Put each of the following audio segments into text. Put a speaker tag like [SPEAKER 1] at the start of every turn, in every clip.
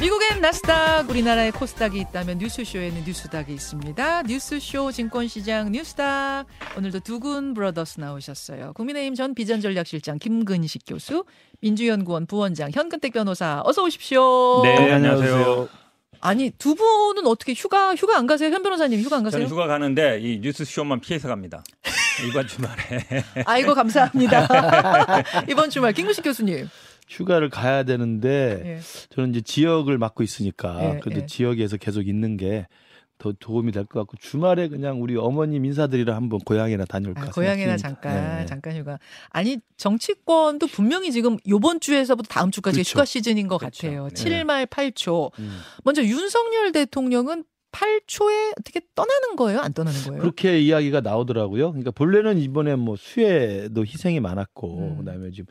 [SPEAKER 1] 미국엔 나스닥, 우리나라에 코스닥이 있다면 뉴스쇼에는 뉴스닥이 있습니다. 뉴스쇼 증권시장 뉴스닥. 오늘도 두군 브러더스 나오셨어요. 국민의힘 전 비전전략실장 김근식 교수, 민주연구원 부원장 현근택 변호사 어서 오십시오.
[SPEAKER 2] 네, 안녕하세요.
[SPEAKER 1] 아니 두 분은 어떻게 휴가 휴가 안 가세요? 현 변호사님 휴가 안 가세요?
[SPEAKER 2] 저는 휴가 가는데 이 뉴스 쇼만 피해서 갑니다. 이번 주말에.
[SPEAKER 1] 아이고 감사합니다. 이번 주말 김근식 교수님.
[SPEAKER 3] 휴가를 가야 되는데
[SPEAKER 1] 예.
[SPEAKER 3] 저는 이제 지역을 맡고 있으니까
[SPEAKER 1] 예,
[SPEAKER 3] 그래도
[SPEAKER 1] 예.
[SPEAKER 3] 지역에서 계속 있는 게 더 도움이 될 것 같고 주말에 그냥 우리 어머님 인사드리러 한번 고향이나 다녀올까
[SPEAKER 1] 아, 고향이나. 잠깐
[SPEAKER 3] 네.
[SPEAKER 1] 잠깐 휴가. 아니 정치권도 분명히 지금 요번 주에서부터 다음 주까지
[SPEAKER 3] 그렇죠.
[SPEAKER 1] 휴가 시즌인 것
[SPEAKER 2] 그렇죠.
[SPEAKER 1] 같아요.
[SPEAKER 2] 네.
[SPEAKER 1] 7말 8초.
[SPEAKER 3] 음.
[SPEAKER 1] 먼저 윤석열 대통령은 8초에 어떻게 떠나는 거예요? 안 떠나는 거예요?
[SPEAKER 3] 그렇게 이야기가 나오더라고요. 그러니까 본래는 이번에 뭐 수해도 희생이 많았고
[SPEAKER 1] 음.
[SPEAKER 3] 그다음에 지금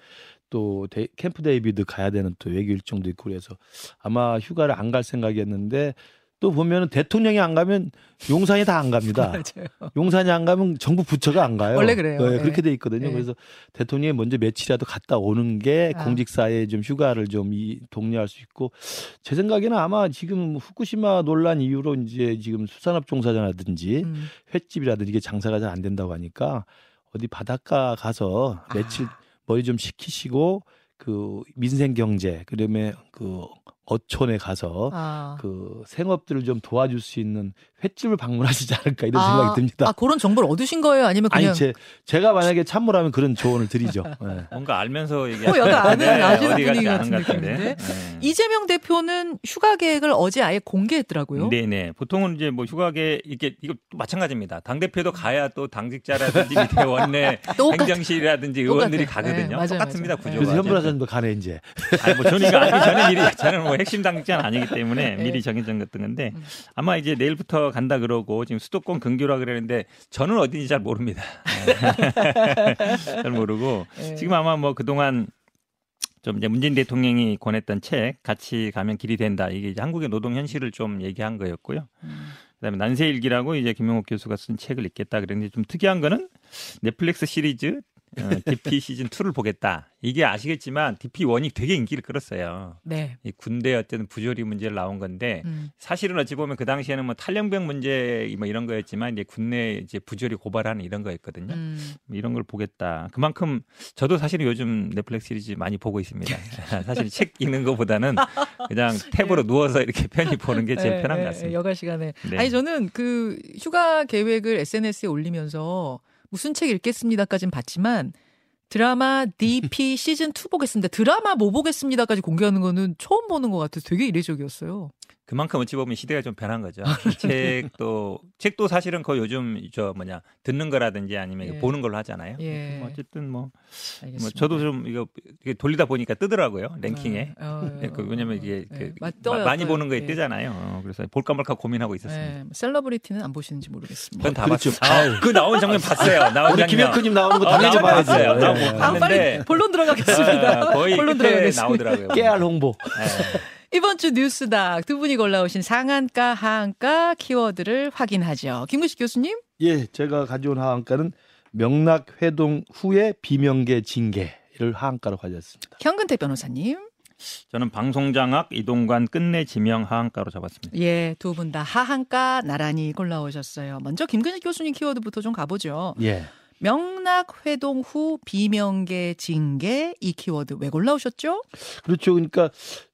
[SPEAKER 3] 또 데, 캠프 데이비드 가야 되는 또 외교 일정도 있고 그래서 아마 휴가를 안 갈 생각이었는데 또 보면은 대통령이 안 가면 용산이 다 안 갑니다. 용산이 안 가면 정부 부처가 안 가요.
[SPEAKER 1] 원래 그래요.
[SPEAKER 3] 네,
[SPEAKER 1] 네.
[SPEAKER 3] 그렇게 돼 있거든요.
[SPEAKER 1] 네.
[SPEAKER 3] 그래서 대통령이 먼저 며칠이라도 갔다 오는 게
[SPEAKER 1] 아.
[SPEAKER 3] 공직사회 좀 휴가를 좀 이, 독려할 수 있고 제 생각에는 아마 지금 후쿠시마 논란 이후로 이제 지금 수산업 종사자라든지
[SPEAKER 1] 음.
[SPEAKER 3] 횟집이라든지 이게 장사가 잘 안 된다고 하니까 어디 바닷가 가서 며칠
[SPEAKER 1] 아.
[SPEAKER 3] 머리 좀 식히시고 그 민생 경제 그다음에 그 어촌에 가서
[SPEAKER 1] 아.
[SPEAKER 3] 그 생업들을 좀 도와줄 수 있는 횟집을 방문하시지 않을까 이런
[SPEAKER 1] 아,
[SPEAKER 3] 생각이 듭니다.
[SPEAKER 1] 아 그런 정보를 얻으신 거예요? 아니면 그냥
[SPEAKER 3] 아니 제 제가 만약에 참모라면 그런 조언을 드리죠. 네.
[SPEAKER 2] 뭔가 알면서
[SPEAKER 1] 뭐
[SPEAKER 2] 얘기하는
[SPEAKER 1] 약간 아는
[SPEAKER 2] 네,
[SPEAKER 1] 아시는
[SPEAKER 2] 갔지
[SPEAKER 1] 같은. 느낌인데
[SPEAKER 2] 네.
[SPEAKER 1] 이재명 대표는 휴가 계획을 어제 아예 공개했더라고요.
[SPEAKER 2] 네네. 보통은 이제 뭐 휴가계 이게 이거 또 마찬가지입니다. 당 대표도 가야 또 당직자라든지 밑에 원내 행정실이라든지 의원들이
[SPEAKER 1] 똑같아요.
[SPEAKER 2] 가거든요.
[SPEAKER 1] 네, 맞아요,
[SPEAKER 2] 똑같습니다
[SPEAKER 1] 맞아요.
[SPEAKER 2] 구조가.
[SPEAKER 3] 그래서 현부라전도 가네 이제.
[SPEAKER 2] 아니 뭐 저는 이거 아니 저는 미리 저는 뭐 핵심 당직자는 아니기 때문에
[SPEAKER 1] 네.
[SPEAKER 2] 미리 정해진 것던 건데
[SPEAKER 1] 음.
[SPEAKER 2] 아마 이제 내일부터 간다 그러고 지금 수도권 근교라 그러는데 저는 어딘지 잘 모릅니다. 잘 모르고
[SPEAKER 1] 네.
[SPEAKER 2] 지금 아마 뭐 그동안 좀 이제 문재인 대통령이 권했던 책 같이 가면 길이 된다 이게 이제 한국의 노동 현실을 좀 얘기한 거였고요.
[SPEAKER 1] 음.
[SPEAKER 2] 그다음에 난세일기라고 이제 김용옥 교수가 쓴 책을 읽겠다 그랬는데 좀 특이한 거는 넷플릭스 시리즈 어, DP 시즌 2를 보겠다. 이게 아시겠지만 DP 1이 되게 인기를 끌었어요.
[SPEAKER 1] 네.
[SPEAKER 2] 이 군대 어쨌든 부조리 문제를 나온 건데
[SPEAKER 1] 음.
[SPEAKER 2] 사실은 어찌 보면 그 당시에는 뭐 탈영병 문제 뭐 이런 거였지만 이제 군내 이제 부조리 고발하는 이런 거였거든요.
[SPEAKER 1] 음.
[SPEAKER 2] 이런 걸 보겠다. 그만큼 저도 사실은 요즘 넷플릭스 시리즈 많이 보고 있습니다. 사실 책 읽는 것보다는 그냥 탭으로 누워서 이렇게 편히 보는 게 제일
[SPEAKER 1] 네,
[SPEAKER 2] 편한
[SPEAKER 1] 네,
[SPEAKER 2] 것 같습니다.
[SPEAKER 1] 여가 시간에.
[SPEAKER 2] 네.
[SPEAKER 1] 아니 저는 그 휴가 계획을 SNS에 올리면서 무슨 책 읽겠습니다까진 봤지만 드라마 DP 시즌 2 보겠습니다. 드라마 뭐 보겠습니다까지 공개하는 거는 처음 보는 것 같아서 되게 이례적이었어요.
[SPEAKER 2] 그만큼 어찌 보면 시대가 좀 변한 거죠.
[SPEAKER 1] 아,
[SPEAKER 2] 이 책도 책도 사실은 거의 요즘 저 뭐냐 듣는 거라든지 아니면
[SPEAKER 1] 예.
[SPEAKER 2] 보는 걸로 하잖아요.
[SPEAKER 1] 예.
[SPEAKER 2] 뭐 어쨌든 뭐,
[SPEAKER 1] 알겠습니다.
[SPEAKER 2] 뭐 저도 좀 이거 이게 돌리다 보니까 뜨더라고요 랭킹에.
[SPEAKER 1] 어, 어,
[SPEAKER 2] 예, 그 왜냐면 이게
[SPEAKER 1] 예.
[SPEAKER 2] 그
[SPEAKER 1] 맞-
[SPEAKER 2] 마-
[SPEAKER 1] 떠요,
[SPEAKER 2] 많이. 보는 거에
[SPEAKER 1] 예.
[SPEAKER 2] 뜨잖아요. 어, 그래서 볼까 말까 고민하고 있었습니다.
[SPEAKER 1] 예. 셀러브리티는 안 보시는지 모르겠습니다.
[SPEAKER 2] 그건 다
[SPEAKER 3] 그렇죠.
[SPEAKER 2] 봤어요. 아, 그 나온 장면 봤어요. 나온
[SPEAKER 3] 우리
[SPEAKER 2] 장면.
[SPEAKER 3] 김혁근님 나오는 거
[SPEAKER 2] 어,
[SPEAKER 3] 당연히
[SPEAKER 2] 나온 거
[SPEAKER 3] 봐야죠.
[SPEAKER 2] 봤어요.
[SPEAKER 3] 예.
[SPEAKER 2] 봤는데.
[SPEAKER 1] 아, 빨리 본론 들어가겠습니다.
[SPEAKER 2] 아, 거의
[SPEAKER 1] 본론 들어가겠습니다.
[SPEAKER 2] 나오더라고요.
[SPEAKER 3] 깨알 홍보.
[SPEAKER 2] 예.
[SPEAKER 1] 이번 주 뉴스닥 두 분이 골라오신 상한가, 하한가 키워드를 확인하죠. 김구식 교수님?
[SPEAKER 3] 예, 제가 가져온 하한가는 명락 회동 후에 비명계 징계를 하한가로 가졌습니다.
[SPEAKER 1] 현근태 변호사님?
[SPEAKER 2] 저는 방송장악 이동관 끝내 지명 하한가로 잡았습니다.
[SPEAKER 1] 예, 두 분 다 하한가 나란히 골라오셨어요. 먼저 김근식 교수님 키워드부터 좀 가보죠.
[SPEAKER 3] 예.
[SPEAKER 1] 명락 회동 후 비명계 징계 이 키워드 왜 골라오셨죠?
[SPEAKER 3] 그렇죠. 그러니까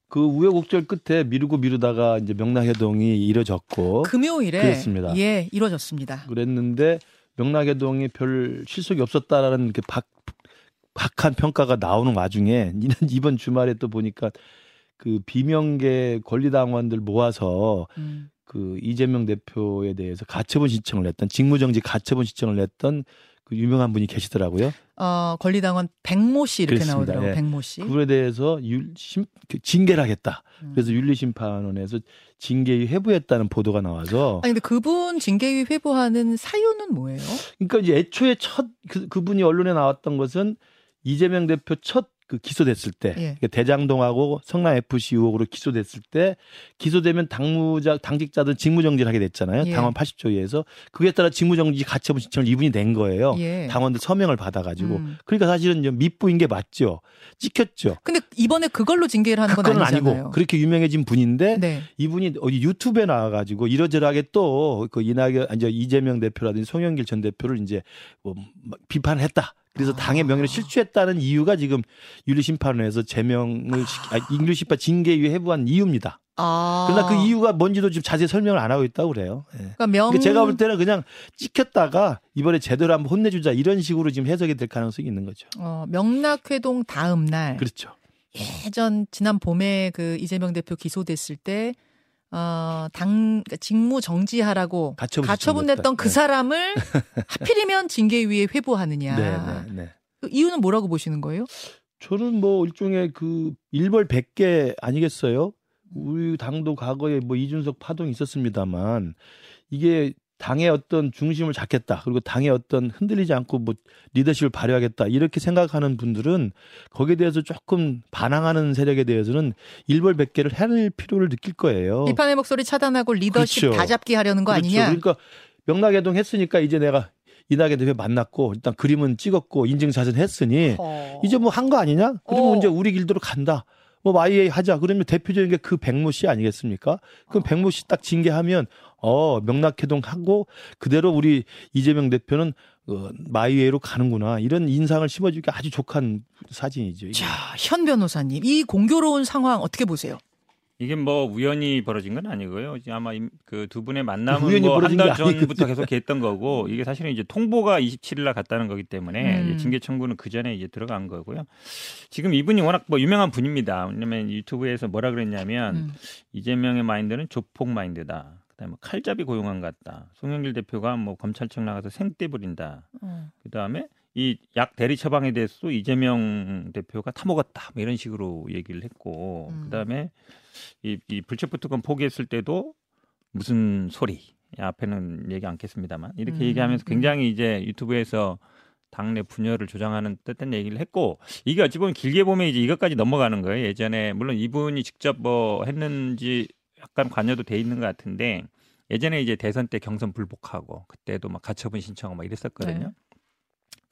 [SPEAKER 3] 그 우여곡절 끝에 미루고 미루다가 이제 명락회동이 이뤄졌고
[SPEAKER 1] 금요일에
[SPEAKER 3] 그렇습니다.
[SPEAKER 1] 예 이뤄졌습니다.
[SPEAKER 3] 그랬는데 명락회동이 별 실속이 없었다라는 그 박, 박한 평가가 나오는 와중에 이번 주말에 또 보니까 그 비명계 권리당원들 모아서
[SPEAKER 1] 음,
[SPEAKER 3] 그 이재명 대표에 대해서 가처분 신청을 냈던 직무정지 가처분 신청을 냈던 그 유명한 분이 계시더라고요.
[SPEAKER 1] 어, 권리당원 백모 씨 이렇게
[SPEAKER 3] 그렇습니다.
[SPEAKER 1] 나오더라고요.
[SPEAKER 3] 예.
[SPEAKER 1] 백모 씨.
[SPEAKER 3] 그분에 대해서 율, 심, 그 징계를 하겠다.
[SPEAKER 1] 음.
[SPEAKER 3] 그래서 윤리심판원에서 징계위 회부했다는 보도가 나와서
[SPEAKER 1] 아니 근데 그분 징계위 회부하는 사유는 뭐예요?
[SPEAKER 3] 그러니까 이제 애초에 첫 그, 그분이 언론에 나왔던 것은 이재명 대표 첫 그 기소됐을 때
[SPEAKER 1] 예.
[SPEAKER 3] 그러니까 대장동하고 성남 FC 의혹으로 기소됐을 때 기소되면 당무자 당직자들 직무정지를 하게 됐잖아요.
[SPEAKER 1] 예.
[SPEAKER 3] 당원 80조에 의해서 그에 따라 직무정지 가처분 신청을 이분이 낸 거예요.
[SPEAKER 1] 예.
[SPEAKER 3] 당원들 서명을 받아가지고
[SPEAKER 1] 음.
[SPEAKER 3] 그러니까 사실은 이제 밑부인 게 맞죠. 찍혔죠.
[SPEAKER 1] 근데 이번에 그걸로 징계를 하는 건 아니잖아요.
[SPEAKER 3] 아니고 그렇게 유명해진 분인데
[SPEAKER 1] 네.
[SPEAKER 3] 이분이 어디 유튜브에 나와가지고 이러저러하게 또 그 이낙연 이제 이재명 대표라든지 송영길 전 대표를 이제 뭐 비판했다. 그래서
[SPEAKER 1] 아.
[SPEAKER 3] 당의 명예를 실추했다는 이유가 지금 윤리심판원에서 제명을 시, 아, 윤리심판 징계위에 해부한 이유입니다.
[SPEAKER 1] 아.
[SPEAKER 3] 그러나 그 이유가 뭔지도 지금 자세히 설명을 안 하고 있다고 그래요. 예.
[SPEAKER 1] 그러니까 명
[SPEAKER 3] 그러니까 제가 볼 때는 그냥 찍혔다가 이번에 제대로 한번 혼내주자 이런 식으로 지금 해석이 될 가능성이 있는 거죠.
[SPEAKER 1] 어, 명락회동 다음 날
[SPEAKER 3] 그렇죠.
[SPEAKER 1] 예전 지난 봄에 그 이재명 대표 기소됐을 때 어, 당 그러니까 직무 정지하라고
[SPEAKER 3] 가처분
[SPEAKER 1] 가처분 냈던 그
[SPEAKER 3] 네.
[SPEAKER 1] 사람을 하필이면 징계 위에 회부하느냐.
[SPEAKER 3] 네, 네, 네.
[SPEAKER 1] 그 이유는 뭐라고 보시는 거예요?
[SPEAKER 3] 저는 뭐 일종의 그 일벌 100개 아니겠어요? 우리 당도 과거에 뭐 이준석 파동이 있었습니다만 이게 당의 어떤 중심을 잡겠다. 그리고 당의 어떤 흔들리지 않고 뭐 리더십을 발휘하겠다. 이렇게 생각하는 분들은 거기에 대해서 조금 반항하는 세력에 대해서는 일벌 100개를 해낼 필요를 느낄 거예요.
[SPEAKER 1] 비판의 목소리 차단하고 리더십
[SPEAKER 3] 어. 그렇죠.
[SPEAKER 1] 다 잡기 하려는 거
[SPEAKER 3] 그렇죠.
[SPEAKER 1] 아니냐?
[SPEAKER 3] 그러니까 명낙회동 했으니까 이제 내가 이낙연 대표 만났고 일단 그림은 찍었고 인증샷은 했으니
[SPEAKER 1] 어.
[SPEAKER 3] 이제 뭐 한 거 아니냐? 그러면
[SPEAKER 1] 어.
[SPEAKER 3] 이제 우리 길대로 간다. 뭐 마이웨이 하자. 그러면 대표적인 게 그 백모 씨 아니겠습니까? 그럼
[SPEAKER 1] 어.
[SPEAKER 3] 백모 씨 딱 징계하면 어 명낙회동 하고 그대로 우리 이재명 대표는 어, 마이웨이로 가는구나 이런 인상을 심어주기 아주 족한 사진이죠. 이게.
[SPEAKER 1] 자, 현 변호사님, 이 공교로운 상황 어떻게 보세요?
[SPEAKER 2] 이게 뭐 우연히 벌어진 건 아니고요. 이제 아마 그 두 분의 만남은
[SPEAKER 3] 우연히
[SPEAKER 2] 뭐한
[SPEAKER 3] 벌어진
[SPEAKER 2] 게달 전부터. 계속 했던 거고 이게 사실은 이제 통보가 27일 날 갔다는 거기 때문에
[SPEAKER 1] 음.
[SPEAKER 2] 징계 청구는 그 전에 이제 들어간 거고요. 지금 이분이 워낙 뭐 유명한 분입니다. 왜냐면 유튜브에서 뭐라 그랬냐면
[SPEAKER 1] 음.
[SPEAKER 2] 이재명의 마인드는 조폭 마인드다. 그다음에 뭐 칼잡이 고용한 것 같다. 송영길 대표가 뭐 검찰청 나가서 생떼 부린다.
[SPEAKER 1] 어.
[SPEAKER 2] 그다음에 이 약 대리 처방에 대해서도 이재명 대표가 타먹었다. 뭐 이런 식으로 얘기를 했고
[SPEAKER 1] 음.
[SPEAKER 2] 그다음에 이, 이 불체포 특권 포기했을 때도 무슨 소리 야, 앞에는 얘기 않겠습니다만 이렇게
[SPEAKER 1] 음,
[SPEAKER 2] 얘기하면서
[SPEAKER 1] 음.
[SPEAKER 2] 굉장히 이제 유튜브에서 당내 분열을 조장하는 뜻된 얘기를 했고 이게 어찌 보면 길게 보면 이제 이것까지 넘어가는 거예요. 예전에 물론 이분이 직접 뭐 했는지 약간 관여도 돼 있는 것 같은데 예전에 이제 대선 때 경선 불복하고 그때도 막 가처분 신청하고 막 이랬었거든요.
[SPEAKER 1] 네.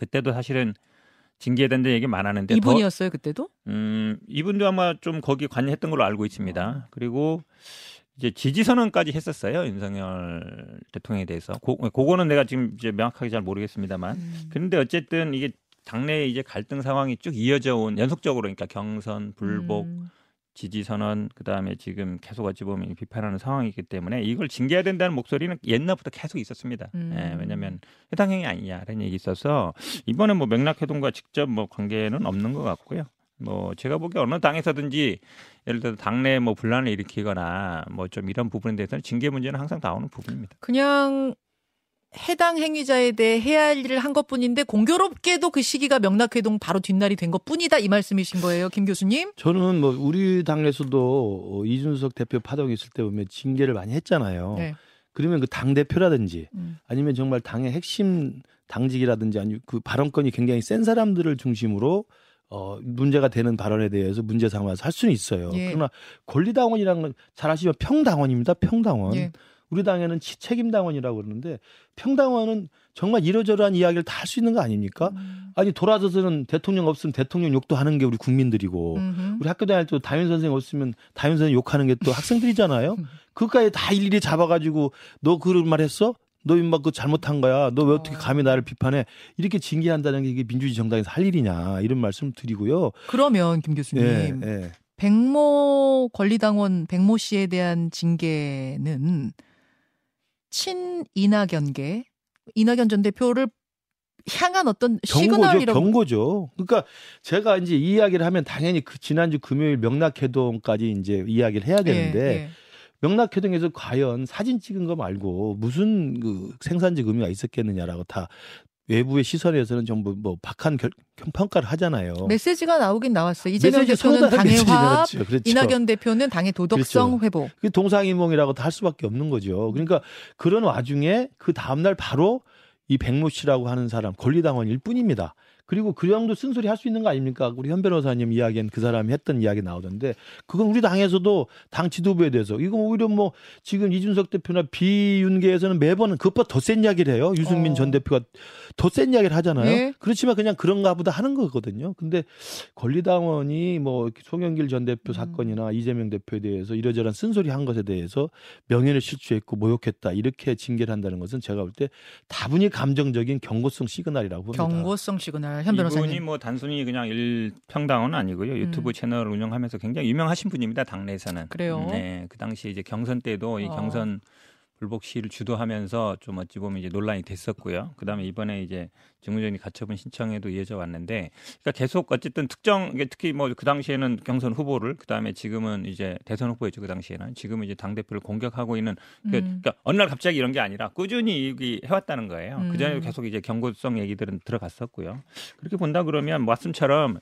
[SPEAKER 2] 그때도 사실은 징계된다 얘기 많았는데 더-
[SPEAKER 1] 이분이었어요 그때도?
[SPEAKER 2] 음, 이분도 아마 좀 거기 관여했던 걸로 알고 있습니다. 그리고 이제 지지 선언까지 했었어요. 윤석열 대통령에 대해서. 고, 그거는 내가 지금 이제 명확하게 잘 모르겠습니다만.
[SPEAKER 1] 음.
[SPEAKER 2] 그런데 어쨌든 이게 당내에 이제 갈등 상황이 쭉 이어져 온 연속적으로 그러니까 경선, 불복,
[SPEAKER 1] 음.
[SPEAKER 2] 지지 선언 그다음에 지금 계속 어찌 보면 비판하는 상황이기 때문에 이걸 징계해야 된다는 목소리는 옛날부터 계속 있었습니다.
[SPEAKER 1] 음.
[SPEAKER 2] 예, 왜냐하면 해당 행위 아니냐라는 얘기 있어서 이번에 뭐 맥락해동과 직접 뭐 관계는 없는 것 같고요. 뭐 제가 보기에 어느 당에서든지 예를 들어 당내 뭐 분란을 일으키거나 뭐 좀 이런 부분에 대해서는 징계 문제는 항상 나오는 부분입니다.
[SPEAKER 1] 그냥 해당 행위자에 대해 해야 할 일을 한 것뿐인데 공교롭게도 그 시기가 명락회동 바로 뒷날이 된 것뿐이다 이 말씀이신 거예요, 김 교수님?
[SPEAKER 3] 저는 뭐 우리 당에서도 어, 이준석 대표 파동이 있을 때 보면 징계를 많이 했잖아요.
[SPEAKER 1] 네.
[SPEAKER 3] 그러면 그 당 대표라든지
[SPEAKER 1] 음.
[SPEAKER 3] 아니면 정말 당의 핵심 당직이라든지 아니 그 발언권이 굉장히 센 사람들을 중심으로 어 문제가 되는 발언에 대해서 문제 삼아서 할 수는 있어요.
[SPEAKER 1] 예.
[SPEAKER 3] 그러나 권리당원이라는 건 잘 아시면 평당원입니다. 평당원.
[SPEAKER 1] 예.
[SPEAKER 3] 우리 당에는 치- 책임당원이라고 그러는데 평당원은 정말 이러저러한 이야기를 다 할 수 있는 거 아닙니까?
[SPEAKER 1] 음.
[SPEAKER 3] 아니 돌아서서는 대통령 없으면 대통령 욕도 하는 게 우리 국민들이고
[SPEAKER 1] 음흠.
[SPEAKER 3] 우리 학교 다닐 때 담임 선생 없으면 담임 선생 욕하는 게 또 학생들이잖아요. 그까지 다 일일이 잡아가지고 너 그런 말 했어? 너 임마 그 잘못한 거야. 너 왜 어떻게 감히 나를 비판해? 이렇게 징계한다는 게 이게 민주주의 정당에서 할 일이냐 이런 말씀 드리고요.
[SPEAKER 1] 그러면 김 교수님
[SPEAKER 3] 예, 예.
[SPEAKER 1] 백모 권리당원 백모 씨에 대한 징계는 친 이낙연계 이낙연 전 대표를 향한 어떤 시그널이라고
[SPEAKER 3] 경고죠. 그러니까 제가 이제 이 이야기를 하면 당연히 그 지난주 금요일 명락해동까지 이제 이야기를 해야 되는데
[SPEAKER 1] 예, 예.
[SPEAKER 3] 명락해동에서 과연 사진 찍은 거 말고 무슨 그 생산적 의미가 있었겠느냐라고 다 외부의 시선에서는 전부 뭐 박한 결, 평가를 하잖아요.
[SPEAKER 1] 메시지가 나오긴 나왔어요. 이재명 대표는 당의 화합.
[SPEAKER 3] 그렇죠.
[SPEAKER 1] 이낙연 대표는 당의 도덕성
[SPEAKER 3] 그렇죠.
[SPEAKER 1] 회복.
[SPEAKER 3] 그 동상이몽이라고 다할 수밖에 없는 거죠. 그러니까 그런 와중에 그 다음날 바로 이 백모 씨라고 하는 사람 권리당원일 뿐입니다. 그리고 그 정도 쓴소리 할 수 있는 거 아닙니까? 우리 현 변호사님 이야기한 그 사람이 했던 이야기 나오던데 그건 우리 당에서도 당 지도부에 대해서 이건 오히려 뭐 지금 이준석 대표나 비윤계에서는 매번 그것보다 더 센 이야기를 해요. 유승민
[SPEAKER 1] 어.
[SPEAKER 3] 전 대표가 더 센 이야기를 하잖아요.
[SPEAKER 1] 예.
[SPEAKER 3] 그렇지만 그냥 그런가 보다 하는 거거든요. 근데 권리당원이 뭐 송영길 전 대표
[SPEAKER 1] 음.
[SPEAKER 3] 사건이나 이재명 대표에 대해서 이러저런 쓴소리 한 것에 대해서 명예를 실추했고 모욕했다 이렇게 징계를 한다는 것은 제가 볼 때 다분히 감정적인 경고성 시그널이라고 봅니다.
[SPEAKER 1] 경고성 시그널 현 변호사님.
[SPEAKER 2] 이분이 뭐 단순히 그냥 일평당은 아니고요. 유튜브
[SPEAKER 1] 음.
[SPEAKER 2] 채널을 운영하면서 굉장히 유명하신 분입니다. 당내에서는.
[SPEAKER 1] 그래요?
[SPEAKER 2] 네, 그 당시 이제 경선 때도 이
[SPEAKER 1] 어.
[SPEAKER 2] 경선 불복 시를 주도하면서 좀 어찌 보면 이제 논란이 됐었고요. 그다음에 이번에 이제 직무정지 가처분 신청에도 이어져 왔는데, 그러니까 계속 어쨌든 특정 특히 뭐 그 당시에는 경선 후보를 그다음에 지금은 이제 대선 후보였죠 그 당시에는 지금은 이제 당 대표를 공격하고 있는 그-
[SPEAKER 1] 음.
[SPEAKER 2] 그러니까 어느 날 갑자기 이런 게 아니라 꾸준히 여기 해왔다는 거예요.
[SPEAKER 1] 음.
[SPEAKER 2] 그 전에 계속 이제 경고성 얘기들은 들어갔었고요. 그렇게 본다 그러면 뭐 말씀처럼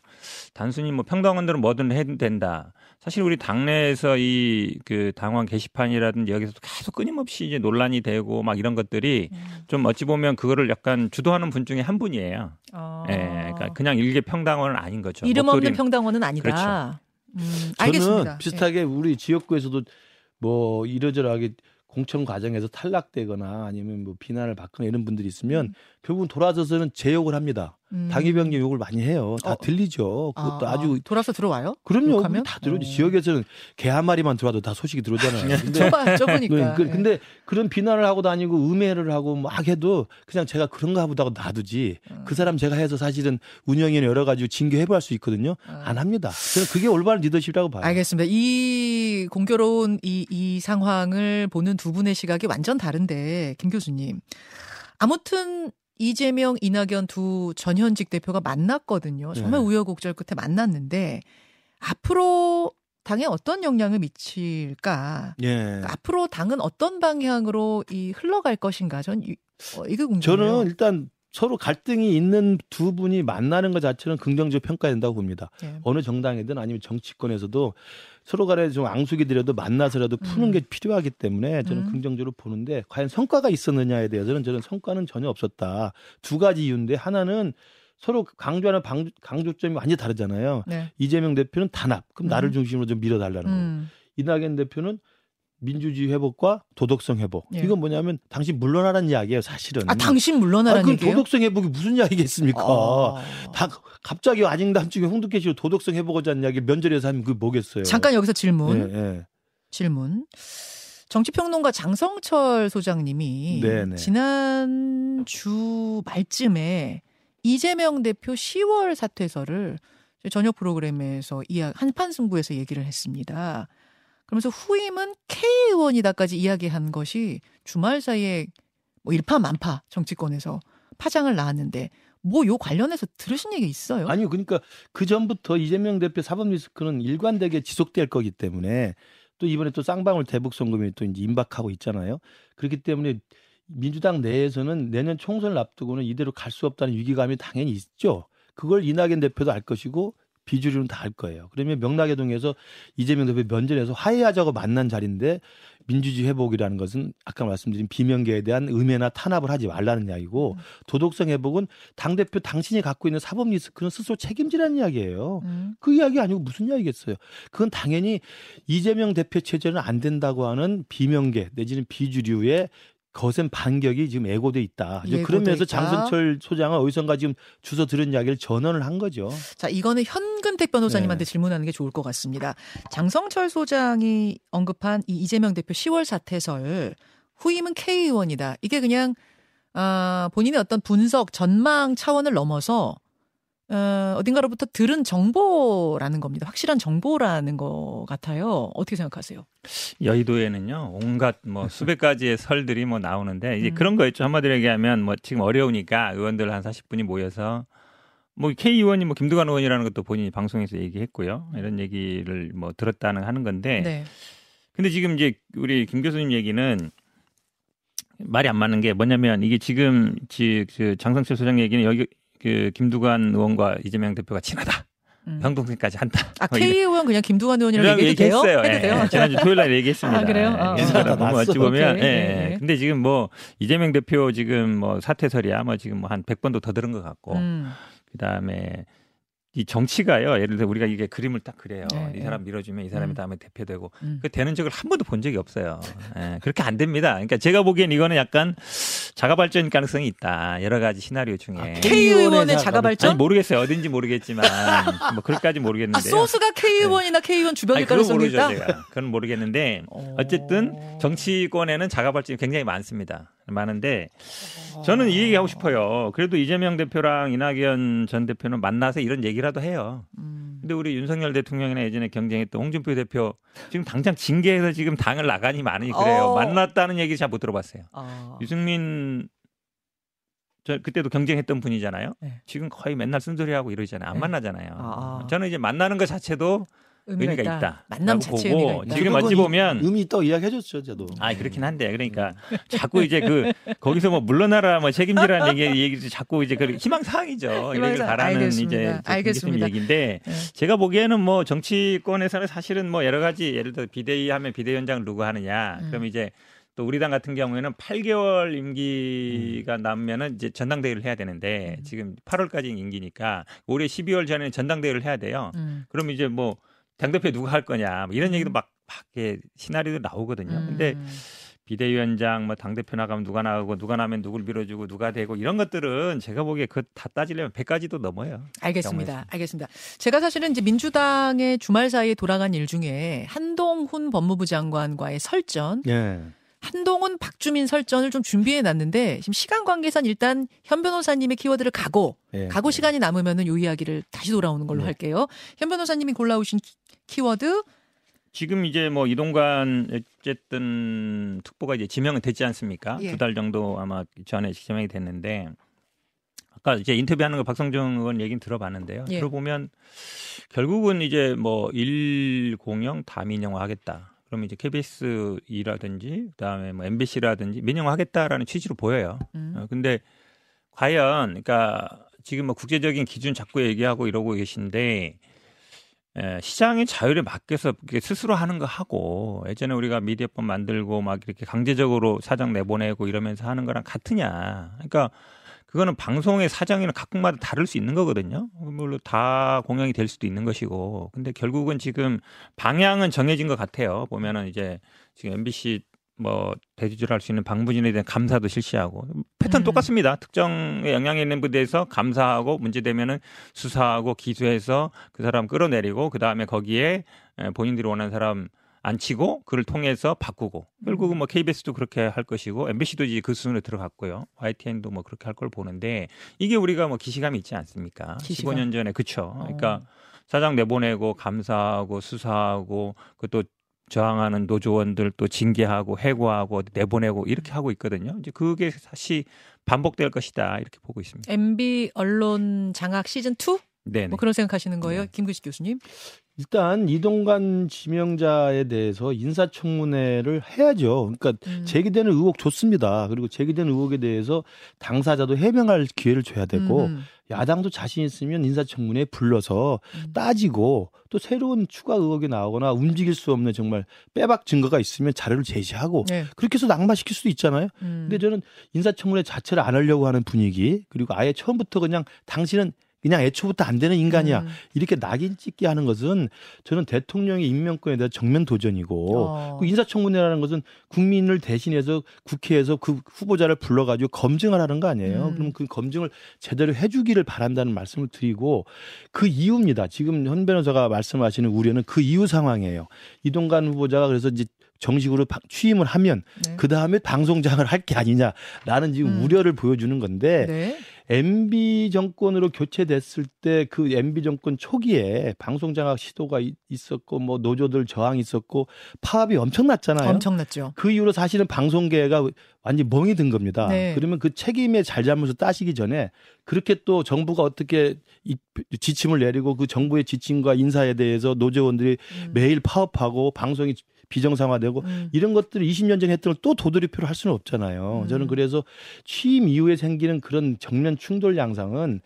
[SPEAKER 2] 단순히 뭐 평당원들은 뭐든 해도 된다. 사실 우리 당내에서 이 그 당원 게시판이라든지 여기서 계속 끊임없이 이제 논란이 되고 막 이런 것들이
[SPEAKER 1] 음.
[SPEAKER 2] 좀 어찌 보면 그거를 약간 주도하는 분 중에 한 분이에요.
[SPEAKER 1] 어.
[SPEAKER 2] 예, 그러니까 그냥 일개 평당원은 아닌 거죠.
[SPEAKER 1] 이름 없는
[SPEAKER 2] 목소리는-
[SPEAKER 1] 평당원은 아니다. 음,
[SPEAKER 3] 저는
[SPEAKER 1] 알겠습니다. 예.
[SPEAKER 3] 비슷하게 우리 지역구에서도 뭐 이러저러하게 공천 과정에서 탈락되거나 아니면 뭐 비난을 받거나 이런 분들이 있으면
[SPEAKER 1] 음.
[SPEAKER 3] 결국은 돌아서서는 제 욕을 합니다.
[SPEAKER 1] 음.
[SPEAKER 3] 당위병리 욕을 많이 해요. 다
[SPEAKER 1] 어.
[SPEAKER 3] 들리죠. 그것도
[SPEAKER 1] 아,
[SPEAKER 3] 아, 주
[SPEAKER 1] 아, 돌아서 들어와요?
[SPEAKER 3] 그럼요. 다 들어오죠.
[SPEAKER 1] 어.
[SPEAKER 3] 지역에서는 개 한 마리만 들어와도 다 소식이 들어오잖아요. 근데
[SPEAKER 1] 좁아 좁으니까.
[SPEAKER 3] 네, 그,
[SPEAKER 1] 예.
[SPEAKER 3] 근데 그런 비난을 하고 다니고 음해를 하고 막 해도 그냥 제가 그런가 보다 하고 놔두지
[SPEAKER 1] 음.
[SPEAKER 3] 그 사람 제가 해서 사실은 운영위원 여러 가지 징계 해부할 수 있거든요.
[SPEAKER 1] 아.
[SPEAKER 3] 안 합니다. 저는 그게 올바른 리더십이라고 봐요.
[SPEAKER 1] 알겠습니다. 이 공교로운 이, 이 상황을 보는 두 분의 시각이 완전 다른데, 김 교수님. 아무튼 이재명, 이낙연 두 전현직 대표가 만났거든요. 정말
[SPEAKER 3] 네.
[SPEAKER 1] 우여곡절 끝에 만났는데, 앞으로 당에 어떤 영향을 미칠까?
[SPEAKER 3] 예.
[SPEAKER 1] 앞으로 당은 어떤 방향으로 이 흘러갈 것인가? 전 이, 어, 이게 궁금해요.
[SPEAKER 3] 저는 일단 서로 갈등이 있는 두 분이 만나는 것 자체는 긍정적 평가해야 된다고 봅니다.
[SPEAKER 1] 예.
[SPEAKER 3] 어느 정당이든 아니면 정치권에서도 서로 간에 좀 앙숙이 들여도 만나서라도 푸는
[SPEAKER 1] 음.
[SPEAKER 3] 게 필요하기 때문에 저는
[SPEAKER 1] 음.
[SPEAKER 3] 긍정적으로 보는데 과연 성과가 있었느냐에 대해서는 저는 성과는 전혀 없었다. 두 가지 이유인데 하나는 서로 강조하는 방- 강조점이 완전히 다르잖아요.
[SPEAKER 1] 네.
[SPEAKER 3] 이재명 대표는 단합. 그럼
[SPEAKER 1] 음.
[SPEAKER 3] 나를 중심으로 좀 밀어달라는 거고.
[SPEAKER 1] 음.
[SPEAKER 3] 이낙연 대표는 민주주의 회복과 도덕성 회복.
[SPEAKER 1] 예.
[SPEAKER 3] 이건 뭐냐면 당신 물러나라는 이야기예요, 사실은.
[SPEAKER 1] 아, 당신
[SPEAKER 3] 아,
[SPEAKER 1] 물러나라는 얘기예요?
[SPEAKER 3] 도덕성 회복이 무슨 이야기겠습니까?
[SPEAKER 1] 어.
[SPEAKER 3] 다 갑자기 아직담중에 홍두깨씨로 도덕성 회복하자는 이야기 면전에서 하면 그게 뭐겠어요?
[SPEAKER 1] 잠깐 여기서 질문.
[SPEAKER 3] 예, 예.
[SPEAKER 1] 질문. 정치평론가 장성철 소장님이
[SPEAKER 3] 네네.
[SPEAKER 1] 지난 주 말쯤에 이재명 대표 10월 사퇴설을 저녁 프로그램에서 이야 한판 승부에서 얘기를 했습니다. 그러면서 후임은 K 의원이다까지 이야기한 것이 주말 사이에 뭐 일파만파 정치권에서 파장을 낳았는데 뭐 요 관련해서 들으신 얘기 있어요?
[SPEAKER 3] 아니요, 그러니까 그 전부터 이재명 대표 사법 리스크는 일관되게 지속될 거기 때문에 또 이번에 또 쌍방울 대북 송금이 또 이제 임박하고 있잖아요. 그렇기 때문에 민주당 내에서는 내년 총선을 앞두고는 이대로 갈 수 없다는 위기감이 당연히 있죠. 그걸 이낙연 대표도 알 것이고 비주류는 다 알 거예요. 그러면 명락의동에서 이재명 대표 면전에서 화해하자고 만난 자리인데 민주주의 회복이라는 것은 아까 말씀드린 비명계에 대한 음해나 탄압을 하지 말라는 이야기고 도덕성 회복은 당 대표 당신이 갖고 있는 사법 리스크는 스스로 책임지라는 이야기예요.
[SPEAKER 1] 음.
[SPEAKER 3] 그 이야기 아니고 무슨 이야기겠어요? 그건 당연히 이재명 대표 체제는 안 된다고 하는 비명계 내지는 비주류의 거센 반격이 지금 예고돼 있다. 이제
[SPEAKER 1] 예고돼
[SPEAKER 3] 그러면서
[SPEAKER 1] 있다.
[SPEAKER 3] 장선철 소장은 어디선가 지금 주소 들은 이야기를 전언을 한 거죠.
[SPEAKER 1] 자, 이거는 현근택 변호사님한테
[SPEAKER 3] 네.
[SPEAKER 1] 질문하는 게 좋을 것 같습니다. 장성철 소장이 언급한 이 이재명 대표 10월 사퇴설 후임은 K 의원이다. 이게 그냥 아, 본인의 어떤 분석, 전망 차원을 넘어서 어, 어딘가로부터 들은 정보라는 겁니다. 확실한 정보라는 것 같아요. 어떻게 생각하세요?
[SPEAKER 2] 여의도에는요 온갖 뭐 수백 가지의 설들이 뭐 나오는데 이제
[SPEAKER 1] 음.
[SPEAKER 2] 그런 거 있죠 한마디로 얘기하면 뭐 지금 어려우니까 의원들 한 40분이 모여서 뭐 K 의원이 뭐 김두관 의원이라는 것도 본인이 방송에서 얘기했고요 이런 얘기를 뭐 들었다는 하는 건데
[SPEAKER 1] 네.
[SPEAKER 2] 근데 지금 이제 우리 김 교수님 얘기는 말이 안 맞는 게 뭐냐면 이게 지금 지, 그 장성철 소장 얘기는 여기 그 김두관 의원과 이재명 대표가 친하다
[SPEAKER 1] 음.
[SPEAKER 2] 형동생까지 한다
[SPEAKER 1] 아,
[SPEAKER 2] 뭐
[SPEAKER 1] K 의원 그냥 김두관 의원이라고
[SPEAKER 2] 이라고
[SPEAKER 1] 얘기해도 돼요? 해도
[SPEAKER 2] 예,
[SPEAKER 1] 돼요?
[SPEAKER 2] 예. 지난주 토요일 날 얘기했습니다.
[SPEAKER 1] 아, 그래요?
[SPEAKER 2] 예,
[SPEAKER 1] 어.
[SPEAKER 2] 그러니까 보면 어찌 보면
[SPEAKER 1] 오케이.
[SPEAKER 2] 예,
[SPEAKER 1] 예, 예.
[SPEAKER 2] 근데 지금 뭐 이재명 대표 지금 뭐 사퇴설이야 뭐 지금 뭐 한 100번도 더 들은 것 같고
[SPEAKER 1] 음.
[SPEAKER 2] 그다음에 이 정치가요. 예를 들어 우리가 이게 그림을 딱 그려요.
[SPEAKER 1] 네,
[SPEAKER 2] 이 사람 밀어주면 이 사람이
[SPEAKER 1] 음.
[SPEAKER 2] 다음에 대표되고
[SPEAKER 1] 음.
[SPEAKER 2] 그 되는 적을 한 번도 본 적이 없어요. 예, 그렇게 안 됩니다. 그러니까 제가 보기엔 이거는 약간 자가 발전 가능성이 있다. 여러 가지 시나리오 중에.
[SPEAKER 3] 아,
[SPEAKER 1] K 의원의 자가
[SPEAKER 2] 아니
[SPEAKER 1] 발전?
[SPEAKER 2] 모르겠어요. 어딘지 모르겠지만 뭐 그럴까지 모르겠는데.
[SPEAKER 1] 아 소스가 K 의원이나 K 의원 주변일 가능성이
[SPEAKER 2] 모르죠,
[SPEAKER 1] 있다.
[SPEAKER 2] 제가. 그건 모르겠는데
[SPEAKER 1] 어.
[SPEAKER 2] 어쨌든 정치권에는 자가 발전이 굉장히 많습니다. 많은데 저는 이 얘기 하고 싶어요. 그래도 이재명 대표랑 이낙연 전 대표는 만나서 이런 얘기라도 해요.
[SPEAKER 1] 음.
[SPEAKER 2] 근데 우리 윤석열 대통령이나 예전에 경쟁했던 홍준표 대표 지금 당장 징계해서 지금 당을 나가니 많으니 그래요.
[SPEAKER 1] 어.
[SPEAKER 2] 만났다는 얘기 잘 못 들어봤어요.
[SPEAKER 1] 아.
[SPEAKER 2] 유승민 저 그때도 경쟁했던 분이잖아요.
[SPEAKER 1] 네.
[SPEAKER 2] 지금 거의 맨날 쓴소리하고 이러잖아요. 안
[SPEAKER 1] 네.
[SPEAKER 2] 만나잖아요.
[SPEAKER 1] 아, 아.
[SPEAKER 2] 저는 이제 만나는 것 자체도
[SPEAKER 1] 의미가,
[SPEAKER 2] 의미가
[SPEAKER 1] 있다.
[SPEAKER 2] 있다.
[SPEAKER 1] 만남 자체
[SPEAKER 2] 보고
[SPEAKER 1] 의미가 있다.
[SPEAKER 2] 지금 어찌 보면
[SPEAKER 3] 의미 있다고 이야기해줬죠, 저도.
[SPEAKER 2] 아 그렇긴 한데 그러니까 자꾸 이제 그 거기서 뭐 물러나라 뭐 책임지라는 얘기 얘기 자꾸 이제 그 희망 사항이죠.
[SPEAKER 1] 희망사항.
[SPEAKER 2] 가라는
[SPEAKER 1] 알겠습니다.
[SPEAKER 2] 이제
[SPEAKER 1] 알겠습니다.
[SPEAKER 2] 얘기인데
[SPEAKER 1] 네.
[SPEAKER 2] 제가 보기에는 뭐 정치권에서는 사실은 뭐 여러 가지 예를 들어 비대위 하면 비대위원장을 누구 하느냐
[SPEAKER 1] 음.
[SPEAKER 2] 그럼 이제 또 우리 당 같은 경우에는 8개월 임기가 남으면은 이제 전당대회를 해야 되는데
[SPEAKER 1] 음.
[SPEAKER 2] 지금 8월까지 임기니까 올해 12월 전에는 전당대회를 해야 돼요.
[SPEAKER 1] 음.
[SPEAKER 2] 그럼 이제 뭐 당대표 누가 할 거냐 뭐 이런 얘기도 막, 막 이렇게 시나리오도 나오거든요. 근데
[SPEAKER 1] 음.
[SPEAKER 2] 비대위원장 뭐 당대표 나가면 누가 나가고 누가 나면 누굴 밀어주고 누가 되고 이런 것들은 제가 보기에 그 다 따지려면 100가지도 넘어요.
[SPEAKER 1] 알겠습니다.
[SPEAKER 2] 경우에서.
[SPEAKER 1] 알겠습니다. 제가 사실은 이제 민주당의 주말 사이에 돌아간 일 중에 한동훈 법무부 장관과의 설전,
[SPEAKER 3] 예.
[SPEAKER 1] 한동훈 박주민 설전을 좀 준비해 놨는데 지금 시간 관계상 일단 현 변호사님의 키워드를 가고
[SPEAKER 3] 예.
[SPEAKER 1] 가고 시간이 남으면은 요 이야기를 다시 돌아오는 걸로
[SPEAKER 3] 네.
[SPEAKER 1] 할게요. 현 변호사님이 골라오신 키- 키워드
[SPEAKER 2] 지금 이제 뭐 이동관 어쨌든 특보가 이제 지명은 됐지 않습니까?
[SPEAKER 1] 예.
[SPEAKER 2] 두달 정도 아마 전에 지명이 됐는데 아까 이제 인터뷰하는 거 박성정 의원 얘기는 들어봤는데요.
[SPEAKER 1] 예.
[SPEAKER 2] 들어보면 결국은 이제 뭐 일공영 다 민영화 하겠다. 그러면 이제 KBS이라든지 그다음에 뭐 MBC라든지 민영화하겠다라는 취지로 보여요.
[SPEAKER 1] 음.
[SPEAKER 2] 어, 근데 과연 그러니까 지금 뭐 국제적인 기준 자꾸 얘기하고 이러고 계신데 에, 시장의 자율에 맡겨서 스스로 하는 거 하고 예전에 우리가 미디어법 만들고 막 이렇게 강제적으로 사장 내보내고 이러면서 하는 거랑 같으냐. 그러니까 그거는 방송의 사정이나 각국마다 다를 수 있는 거거든요. 물론 다 공영이 될 수도 있는 것이고. 근데 결국은 지금 방향은 정해진 것 같아요. 보면은 이제 지금 MBC 뭐 대주주를 할 수 있는 방부진에 대한 감사도 실시하고 패턴
[SPEAKER 1] 음.
[SPEAKER 2] 똑같습니다. 특정에 영향이 있는 부대에서 감사하고 문제되면은 수사하고 기소해서 그 사람 끌어내리고 그 다음에 거기에 에, 본인들이 원하는 사람 앉히고 그를 통해서 바꾸고 결국은 뭐 KBS도 그렇게 할 것이고 MBC도 이제 그 수준으로 들어갔고요. YTN도 뭐 그렇게 할 걸 보는데 이게 우리가 뭐 기시감이 있지 않습니까?
[SPEAKER 1] 기시감.
[SPEAKER 2] 15년 전에 그쵸. 그러니까
[SPEAKER 1] 어.
[SPEAKER 2] 사장 내보내고 감사하고 수사하고 그또 저항하는 노조원들 또 징계하고 해고하고 내보내고 이렇게 하고 있거든요. 이제 그게 다시 반복될 것이다 이렇게 보고 있습니다.
[SPEAKER 1] MB 언론 장악 시즌 2?
[SPEAKER 2] 네.
[SPEAKER 1] 뭐 그런 생각하시는 거예요,
[SPEAKER 2] 네.
[SPEAKER 1] 김근식 교수님?
[SPEAKER 3] 일단 이동관 지명자에 대해서 인사청문회를 해야죠. 그러니까
[SPEAKER 1] 음.
[SPEAKER 3] 제기되는 의혹 좋습니다. 그리고 제기되는 의혹에 대해서 당사자도 해명할 기회를 줘야 되고
[SPEAKER 1] 음,
[SPEAKER 3] 야당도 자신 있으면 인사청문회에 불러서
[SPEAKER 1] 음.
[SPEAKER 3] 따지고 또 새로운 추가 의혹이 나오거나 움직일 수 없는 정말 빼박 증거가 있으면 자료를 제시하고
[SPEAKER 1] 네.
[SPEAKER 3] 그렇게 해서 낙마시킬 수도 있잖아요.
[SPEAKER 1] 음.
[SPEAKER 3] 근데 저는 인사청문회 자체를 안 하려고 하는 분위기 그리고 아예 처음부터 그냥 당신은 그냥 애초부터 안 되는 인간이야
[SPEAKER 1] 음.
[SPEAKER 3] 이렇게 낙인 찍게 하는 것은 저는 대통령의 임명권에 대한 정면 도전이고
[SPEAKER 1] 어.
[SPEAKER 3] 그 인사청문회라는 것은 국민을 대신해서 국회에서 그 후보자를 불러가지고 검증을 하는 거 아니에요.
[SPEAKER 1] 음.
[SPEAKER 3] 그럼 그 검증을 제대로 해주기를 바란다는 말씀을 드리고 그 이유입니다. 지금 현 변호사가 말씀하시는 우려는 그 이유 상황이에요. 이동관 후보자가 그래서 이제 정식으로 바- 취임을 하면
[SPEAKER 1] 네.
[SPEAKER 3] 그 다음에 방송장을 할 게 아니냐라는 지금
[SPEAKER 1] 음.
[SPEAKER 3] 우려를 보여주는 건데
[SPEAKER 1] 네.
[SPEAKER 3] MB 정권으로 교체됐을 때 그 MB 정권 초기에 방송 장악 시도가 이- 있었고 뭐 노조들 저항이 있었고 파업이 엄청났잖아요.
[SPEAKER 1] 엄청났죠.
[SPEAKER 3] 그 이후로 사실은 방송계가 완전 멍이 든 겁니다.
[SPEAKER 1] 네.
[SPEAKER 3] 그러면 그 책임의 잘잘못을 따시기 전에 그렇게 또 정부가 어떻게 이 지침을 내리고 그 정부의 지침과 인사에 대해서 노조원들이
[SPEAKER 1] 음.
[SPEAKER 3] 매일 파업하고 방송이 비정상화되고
[SPEAKER 1] 음.
[SPEAKER 3] 이런 것들을 20년 전에 했던 걸 또 도돌이표로 할 수는 없잖아요.
[SPEAKER 1] 음.
[SPEAKER 3] 저는 그래서 취임 이후에 생기는 그런 정면 충돌 양상은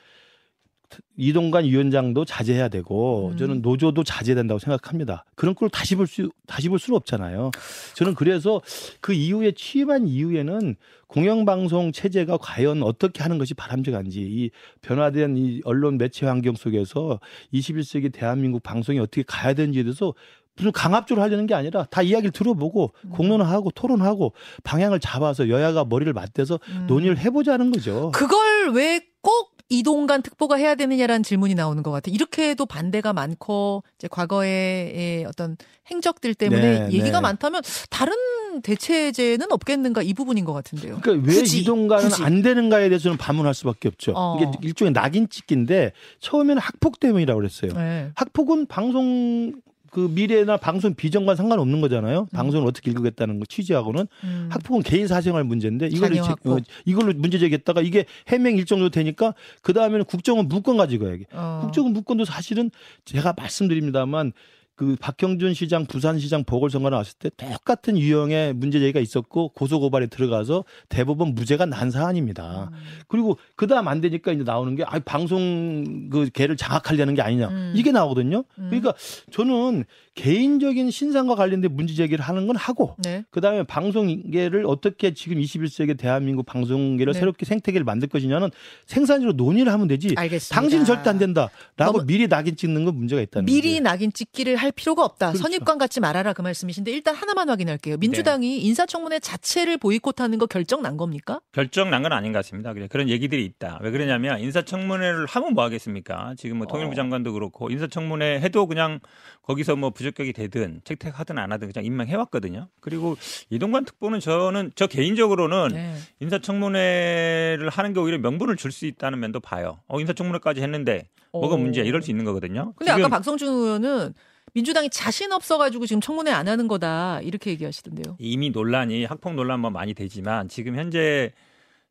[SPEAKER 3] 이동관 위원장도 자제해야 되고
[SPEAKER 1] 음.
[SPEAKER 3] 저는 노조도 자제해야 된다고 생각합니다. 그런 걸 다시 볼 수 다시 볼 수는 없잖아요. 저는 그래서 그 이후에 취임한 이후에는 공영방송 체제가 과연 어떻게 하는 것이 바람직한지 이 변화된 이 언론 매체 환경 속에서 21세기 대한민국 방송이 어떻게 가야 되는지에 대해서 무슨 강압적으로 하려는 게 아니라 다 이야기를 들어보고
[SPEAKER 1] 음.
[SPEAKER 3] 공론화하고 토론하고 방향을 잡아서 여야가 머리를 맞대서
[SPEAKER 1] 음.
[SPEAKER 3] 논의를 해보자는 거죠.
[SPEAKER 1] 그걸 왜 꼭 이동간 특보가 해야 되느냐라는 질문이 나오는 것 같아요. 이렇게 해도 반대가 많고 이제 과거의 어떤 행적들 때문에
[SPEAKER 3] 네,
[SPEAKER 1] 얘기가
[SPEAKER 3] 네.
[SPEAKER 1] 많다면 다른 대체제는 없겠는가 이 부분인 것 같은데요.
[SPEAKER 3] 그러니까 왜
[SPEAKER 1] 굳이,
[SPEAKER 3] 이동가는
[SPEAKER 1] 굳이.
[SPEAKER 3] 안 되는가에 대해서는 반문할 수밖에 없죠.
[SPEAKER 1] 어.
[SPEAKER 3] 이게 일종의 낙인 찍기인데 처음에는 학폭 때문이라고 그랬어요.
[SPEAKER 1] 네.
[SPEAKER 3] 학폭은 방송 그 미래나 방송 비전과 상관없는 거잖아요. 방송을 어떻게 읽겠다는 거 취지하고는
[SPEAKER 1] 음.
[SPEAKER 3] 학폭은 개인 사생활 문제인데 이걸로 제-. 어, 이걸로 문제 제기했다가 이게 해명 일정 정도 되니까 그 다음에는 국정원 무권 가지고 가야게.
[SPEAKER 1] 어.
[SPEAKER 3] 국정원 무권도 사실은 제가 말씀드립니다만 그 박형준 시장 부산시장 보궐선거 나왔을 때 똑같은 유형의 문제 제기가 있었고 고소 고발에 들어가서 대법원 무죄가 난 사안입니다.
[SPEAKER 1] 음.
[SPEAKER 3] 그리고 그 다음 안 되니까 이제 나오는 게 아, 방송 그 개를 장악하려는 게 아니냐
[SPEAKER 1] 음.
[SPEAKER 3] 이게 나오거든요.
[SPEAKER 1] 음.
[SPEAKER 3] 그러니까 저는 개인적인 신상과 관련된 문제 제기를 하는 건 하고
[SPEAKER 1] 네.
[SPEAKER 3] 그다음에 방송계를 어떻게 지금 21세기 대한민국 방송계를
[SPEAKER 1] 네.
[SPEAKER 3] 새롭게 생태계를 만들 것이냐는 생산적으로 논의를 하면 되지.
[SPEAKER 1] 알겠습니다.
[SPEAKER 3] 당신은 절대 안 된다라고 미리 낙인 찍는 건 문제가 있다는
[SPEAKER 1] 미리
[SPEAKER 3] 거죠.
[SPEAKER 1] 낙인 찍기를 할 필요가 없다.
[SPEAKER 3] 그렇죠.
[SPEAKER 1] 선입관 갖지 말아라 그 말씀이신데 일단 하나만 확인할게요. 민주당이 인사청문회 자체를 보이콧하는 거 결정 난 겁니까?
[SPEAKER 2] 결정 난 건 아닌 것 같습니다. 그래 그런 얘기들이 있다. 왜 그러냐면 인사청문회를 하면 뭐 하겠습니까? 지금 뭐 통일부
[SPEAKER 1] 어.
[SPEAKER 2] 장관도 그렇고 인사청문회 해도 그냥 거기서 뭐 부적격이 되든 책택하든 안 하든 그냥 임명해 왔거든요. 그리고 이동관 특보는 저는 저 개인적으로는
[SPEAKER 1] 네.
[SPEAKER 2] 인사청문회를 하는 게 오히려 명분을 줄 수 있다는 면도 봐요. 어 인사청문회까지 했는데 뭐가
[SPEAKER 1] 어.
[SPEAKER 2] 문제야 이럴 수 있는 거거든요.
[SPEAKER 1] 근데 아까 박성준 의원은 민주당이 자신 없어가지고 지금 청문회 안 하는 거다 이렇게 얘기하시던데요.
[SPEAKER 2] 이미 논란이 학폭 논란 뭐 많이 되지만 지금 현재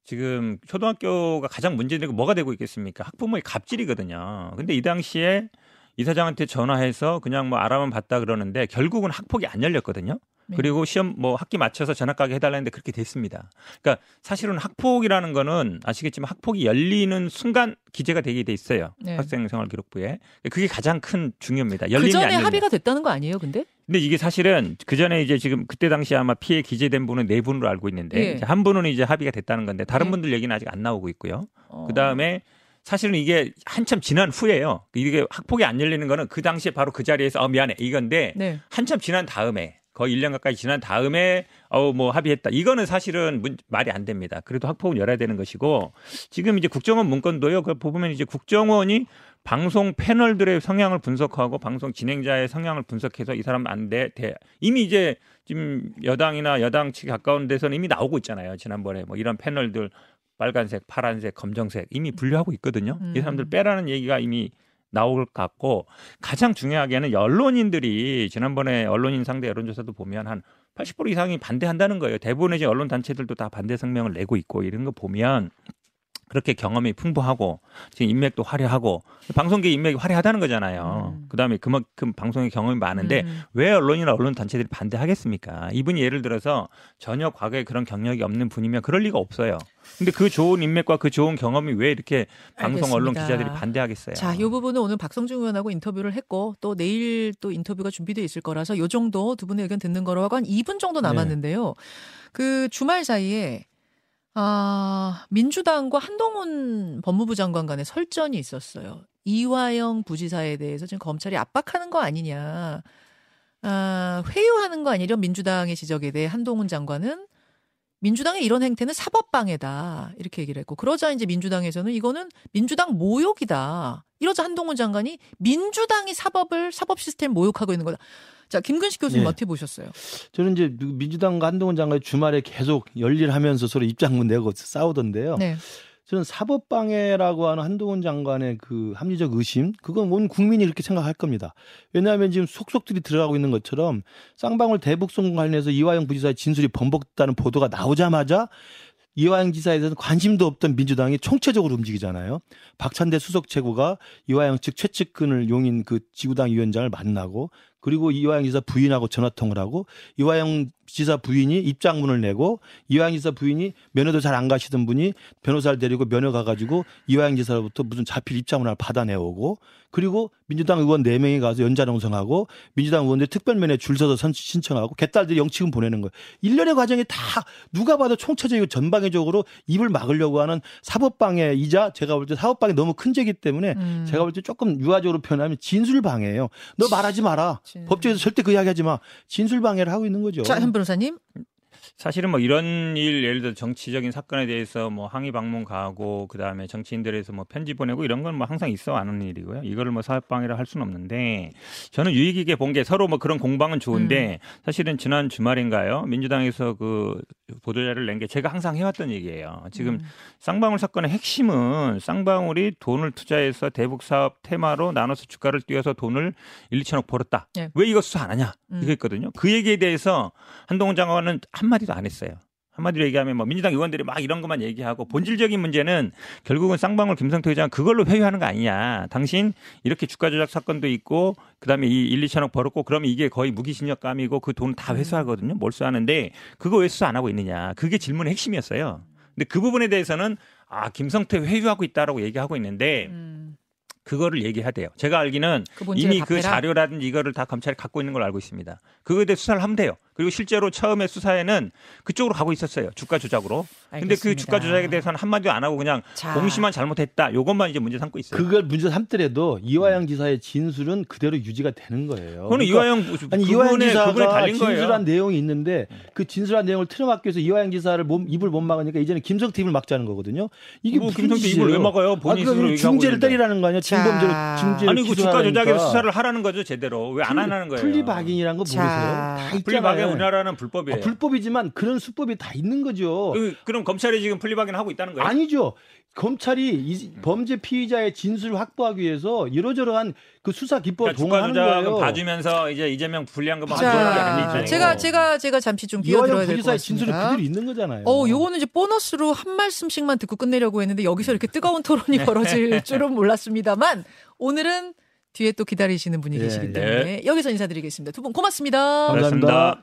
[SPEAKER 2] 지금 초등학교가 가장 문제되고 뭐가 되고 있겠습니까? 학부모의 갑질이거든요. 근데 이 당시에 이사장한테 전화해서 그냥 뭐 알아만 봤다 그러는데 결국은 학폭이 안 열렸거든요.
[SPEAKER 1] 네.
[SPEAKER 2] 그리고 시험 뭐 학기 맞춰서 전학 가게 해달라는데 그렇게 됐습니다. 그러니까 사실은 학폭이라는 거는 아시겠지만 학폭이 열리는 순간 기재가 되게 돼 있어요.
[SPEAKER 1] 네.
[SPEAKER 2] 학생 생활 기록부에 그게 가장 큰 중요입니다.
[SPEAKER 1] 그
[SPEAKER 2] 열리는 게
[SPEAKER 1] 전에 합의가 됐다는 거 아니에요, 근데?
[SPEAKER 2] 근데 이게 사실은 그 전에 이제 지금 그때 당시 아마 피해 기재된 분은 네 분으로 알고 있는데
[SPEAKER 1] 예.
[SPEAKER 2] 한 분은 이제 합의가 됐다는 건데 다른
[SPEAKER 1] 예.
[SPEAKER 2] 분들 얘기는 아직 안 나오고 있고요.
[SPEAKER 1] 어.
[SPEAKER 2] 그 다음에 사실은 이게 한참 지난 후에요. 이게 학폭이 안 열리는 거는 그 당시에 바로 그 자리에서 어 미안해 이건데
[SPEAKER 1] 네.
[SPEAKER 2] 한참 지난 다음에 거의 1년 가까이 지난 다음에 어뭐 합의했다. 이거는 사실은 문- 말이 안 됩니다. 그래도 학폭은 열어야 되는 것이고 지금 이제 국정원 문건도요. 그 보면 이제 국정원이 방송 패널들의 성향을 분석하고 방송 진행자의 성향을 분석해서 이 사람 안 돼. 돼. 이미 이제 지금 여당이나 여당 측에 가까운 데서는 이미 나오고 있잖아요. 지난번에 뭐 이런 패널들 빨간색, 파란색, 검정색 이미 분류하고 있거든요.
[SPEAKER 1] 음.
[SPEAKER 2] 이 사람들 빼라는 얘기가 이미 나올 것 같고 가장 중요하게는 언론인들이 지난번에 언론인 상대 여론조사도 보면 한 80% 이상이 반대한다는 거예요. 대부분의 언론 단체들도 다 반대 성명을 내고 있고 이런 거 보면 그렇게 경험이 풍부하고 지금 인맥도 화려하고 방송계 인맥이 화려하다는 거잖아요.
[SPEAKER 1] 음.
[SPEAKER 2] 그다음에 그만큼 방송의 경험이 많은데
[SPEAKER 1] 음.
[SPEAKER 2] 왜 언론이나 언론 단체들이 반대하겠습니까? 이분이 예를 들어서 전혀 과거에 그런 경력이 없는 분이면 그럴 리가 없어요. 근데 그 좋은 인맥과 그 좋은 경험이 왜 이렇게 방송 언론
[SPEAKER 1] 알겠습니다.
[SPEAKER 2] 기자들이 반대하겠어요?
[SPEAKER 1] 자, 이 부분은 오늘 박성중 의원하고 인터뷰를 했고 또 내일 또 인터뷰가 준비돼 있을 거라서 요 정도 두 분의 의견 듣는 거로 하고 한 2분 정도 남았는데요. 그 주말 사이에 아, 민주당과 한동훈 법무부 장관 간의 설전이 있었어요. 이화영 부지사에 대해서 지금 검찰이 압박하는 거 아니냐. 아, 회유하는 거 아니려 민주당의 지적에 대해 한동훈 장관은 민주당의 이런 행태는 사법방해다. 이렇게 얘기를 했고. 그러자 이제 민주당에서는 이거는 민주당 모욕이다. 이러자 한동훈 장관이 민주당이 사법을, 사법 시스템 모욕하고 있는 거다. 자, 김근식 교수님
[SPEAKER 3] 네.
[SPEAKER 1] 어떻게 보셨어요?
[SPEAKER 3] 저는 이제 민주당과 한동훈 장관이 주말에 계속 열일하면서 서로 입장문 내고 싸우던데요.
[SPEAKER 1] 네.
[SPEAKER 3] 저는 사법방해라고 하는 한동훈 장관의 그 합리적 의심, 그건 온 국민이 이렇게 생각할 겁니다. 왜냐하면 지금 속속들이 들어가고 있는 것처럼 쌍방울 대북송 관련해서 이화영 부지사의 진술이 번복됐다는 보도가 나오자마자 이화영 지사에 대해서 관심도 없던 민주당이 총체적으로 움직이잖아요. 박찬대 수석 최고가 이화영 측 최측근을 용인 그 지구당 위원장을 만나고 그리고 이화영 지사 부인하고 전화통을 하고 이화영 지사 부인이 입장문을 내고 이화영 지사 부인이 면회도 잘 안 가시던 분이 변호사를 데리고 면회 가가지고 이화영 지사로부터 무슨 자필 입장문을 받아내오고 그리고 민주당 의원 4명이 가서 연좌농성하고 민주당 의원들 특별면회 줄 서서 선, 신청하고 개딸들이 영치금 보내는 거예요. 일련의 과정이 다 누가 봐도 총체적이고 전방위적으로 입을 막으려고 하는 사법방해이자 제가 볼 때 사법방해 너무 큰 죄기 때문에
[SPEAKER 1] 음.
[SPEAKER 3] 제가 볼 때 조금 유화적으로 표현하면 진술방해예요. 너 말하지 마라.
[SPEAKER 1] 진-
[SPEAKER 3] 법정에서 절대 그 이야기 하지 마. 진술 방해를 하고 있는 거죠.
[SPEAKER 1] 자, 현 변호사님.
[SPEAKER 2] 사실은 뭐 이런 일 예를 들어 정치적인 사건에 대해서 뭐 항의 방문 가고 그다음에 정치인들에서 뭐 편지 보내고 이런 건 뭐 항상 있어 왔는 일이고요. 이거를 뭐 사회방해라 할 수는 없는데 저는 유익 있게 본 게 서로 뭐 그런 공방은 좋은데
[SPEAKER 1] 음.
[SPEAKER 2] 사실은 지난 주말인가요? 민주당에서 그 보도자를 낸 게 제가 항상 해왔던 얘기예요. 지금
[SPEAKER 1] 음.
[SPEAKER 2] 쌍방울 사건의 핵심은 쌍방울이 돈을 투자해서 대북 사업 테마로 나눠서 주가를 띄워서 돈을 1, 2천억 벌었다.
[SPEAKER 1] 예.
[SPEAKER 2] 왜 이거 수사 안 하냐?
[SPEAKER 1] 음.
[SPEAKER 2] 이거였거든요. 그 얘기에 대해서 한동훈 장관은 한 마디도 안 했어요. 한마디로 얘기하면 뭐 민주당 의원들이 막 이런 것만 얘기하고 본질적인 문제는 결국은 쌍방울 김성태 의장 그걸로 회유하는 거 아니냐. 당신 이렇게 주가 조작 사건도 있고 그다음에 이 1, 2천억 벌었고 그러면 이게 거의 무기징역감이고 그 돈 다 회수하거든요. 몰수하는데 그거 왜 수사 안 하고 있느냐. 그게 질문의 핵심이었어요. 근데 그 부분에 대해서는 아 김성태 회유하고 있다라고 얘기하고 있는데
[SPEAKER 1] 음.
[SPEAKER 2] 그거를 얘기해야 돼요. 제가 알기는
[SPEAKER 1] 그
[SPEAKER 2] 이미 그
[SPEAKER 1] 답해라.
[SPEAKER 2] 자료라든지 이거를 다 검찰이 갖고 있는 걸로 알고 있습니다. 그거에 대해 수사를 하면 돼요. 그리고 실제로 처음에 수사에는 그쪽으로 가고 있었어요. 주가 조작으로. 근데 그
[SPEAKER 1] 알겠습니다.
[SPEAKER 2] 주가 조작에 대해서는 한마디도 안 하고 그냥
[SPEAKER 1] 자.
[SPEAKER 2] 공시만 잘못했다. 요것만 이제 문제 삼고 있어요.
[SPEAKER 3] 그걸 문제 삼더라도 이화영 지사의 진술은 그대로 유지가 되는 거예요. 그러니까
[SPEAKER 2] 이화영
[SPEAKER 3] 아니 이화영 지사가
[SPEAKER 2] 그분에 달린
[SPEAKER 3] 진술한
[SPEAKER 2] 거예요.
[SPEAKER 3] 내용이 있는데 그 진술한 내용을 틀어막기 위해서 이화영 지사를 몸, 입을 못 막으니까 이제는 김성태 입을 막자는 거거든요. 이게
[SPEAKER 2] 뭐
[SPEAKER 3] 무슨
[SPEAKER 2] 김성태
[SPEAKER 3] 짓이에요?
[SPEAKER 2] 입을 왜 막아요?
[SPEAKER 3] 아,
[SPEAKER 2] 본인 얘기하고
[SPEAKER 3] 중재를. 때리라는 거 아니야?
[SPEAKER 1] 자.
[SPEAKER 3] 중재를
[SPEAKER 2] 아니 그 주가. 조작에 수사를 하라는 거죠 제대로 왜 안 하는 거예요?
[SPEAKER 3] plea bargaining이라는 거
[SPEAKER 1] 자.
[SPEAKER 3] 모르세요? 다 plea bargaining.
[SPEAKER 2] 우리나라는 불법이에요.
[SPEAKER 3] 아, 불법이지만 그런 수법이 다 있는 거죠.
[SPEAKER 2] 그- 그럼 검찰이 지금 plea bargaining 하고 있다는 거예요?
[SPEAKER 3] 아니죠. 검찰이 이 범죄 피의자의 진술을 확보하기 위해서 이러저러한 그 수사 기법을
[SPEAKER 2] 그러니까
[SPEAKER 3] 동원하는 거예요.
[SPEAKER 2] 봐주면서 이제 이재명 불리한 것만 가져오는 게
[SPEAKER 1] 자,
[SPEAKER 2] 아니잖아요.
[SPEAKER 1] 제가 제가 제가 잠시 좀 끼어들어야 될 것 같습니다.
[SPEAKER 3] 그대로 있는 거잖아요.
[SPEAKER 1] 어, 요거는 이제 보너스로 한 말씀씩만 듣고 끝내려고 했는데 여기서 이렇게 뜨거운 토론이
[SPEAKER 3] 네.
[SPEAKER 1] 벌어질 줄은 몰랐습니다만 오늘은 뒤에 또 기다리시는 분이
[SPEAKER 3] 예,
[SPEAKER 1] 계시기
[SPEAKER 3] 예.
[SPEAKER 1] 때문에 여기서 인사드리겠습니다. 두 분 고맙습니다.
[SPEAKER 3] 감사합니다.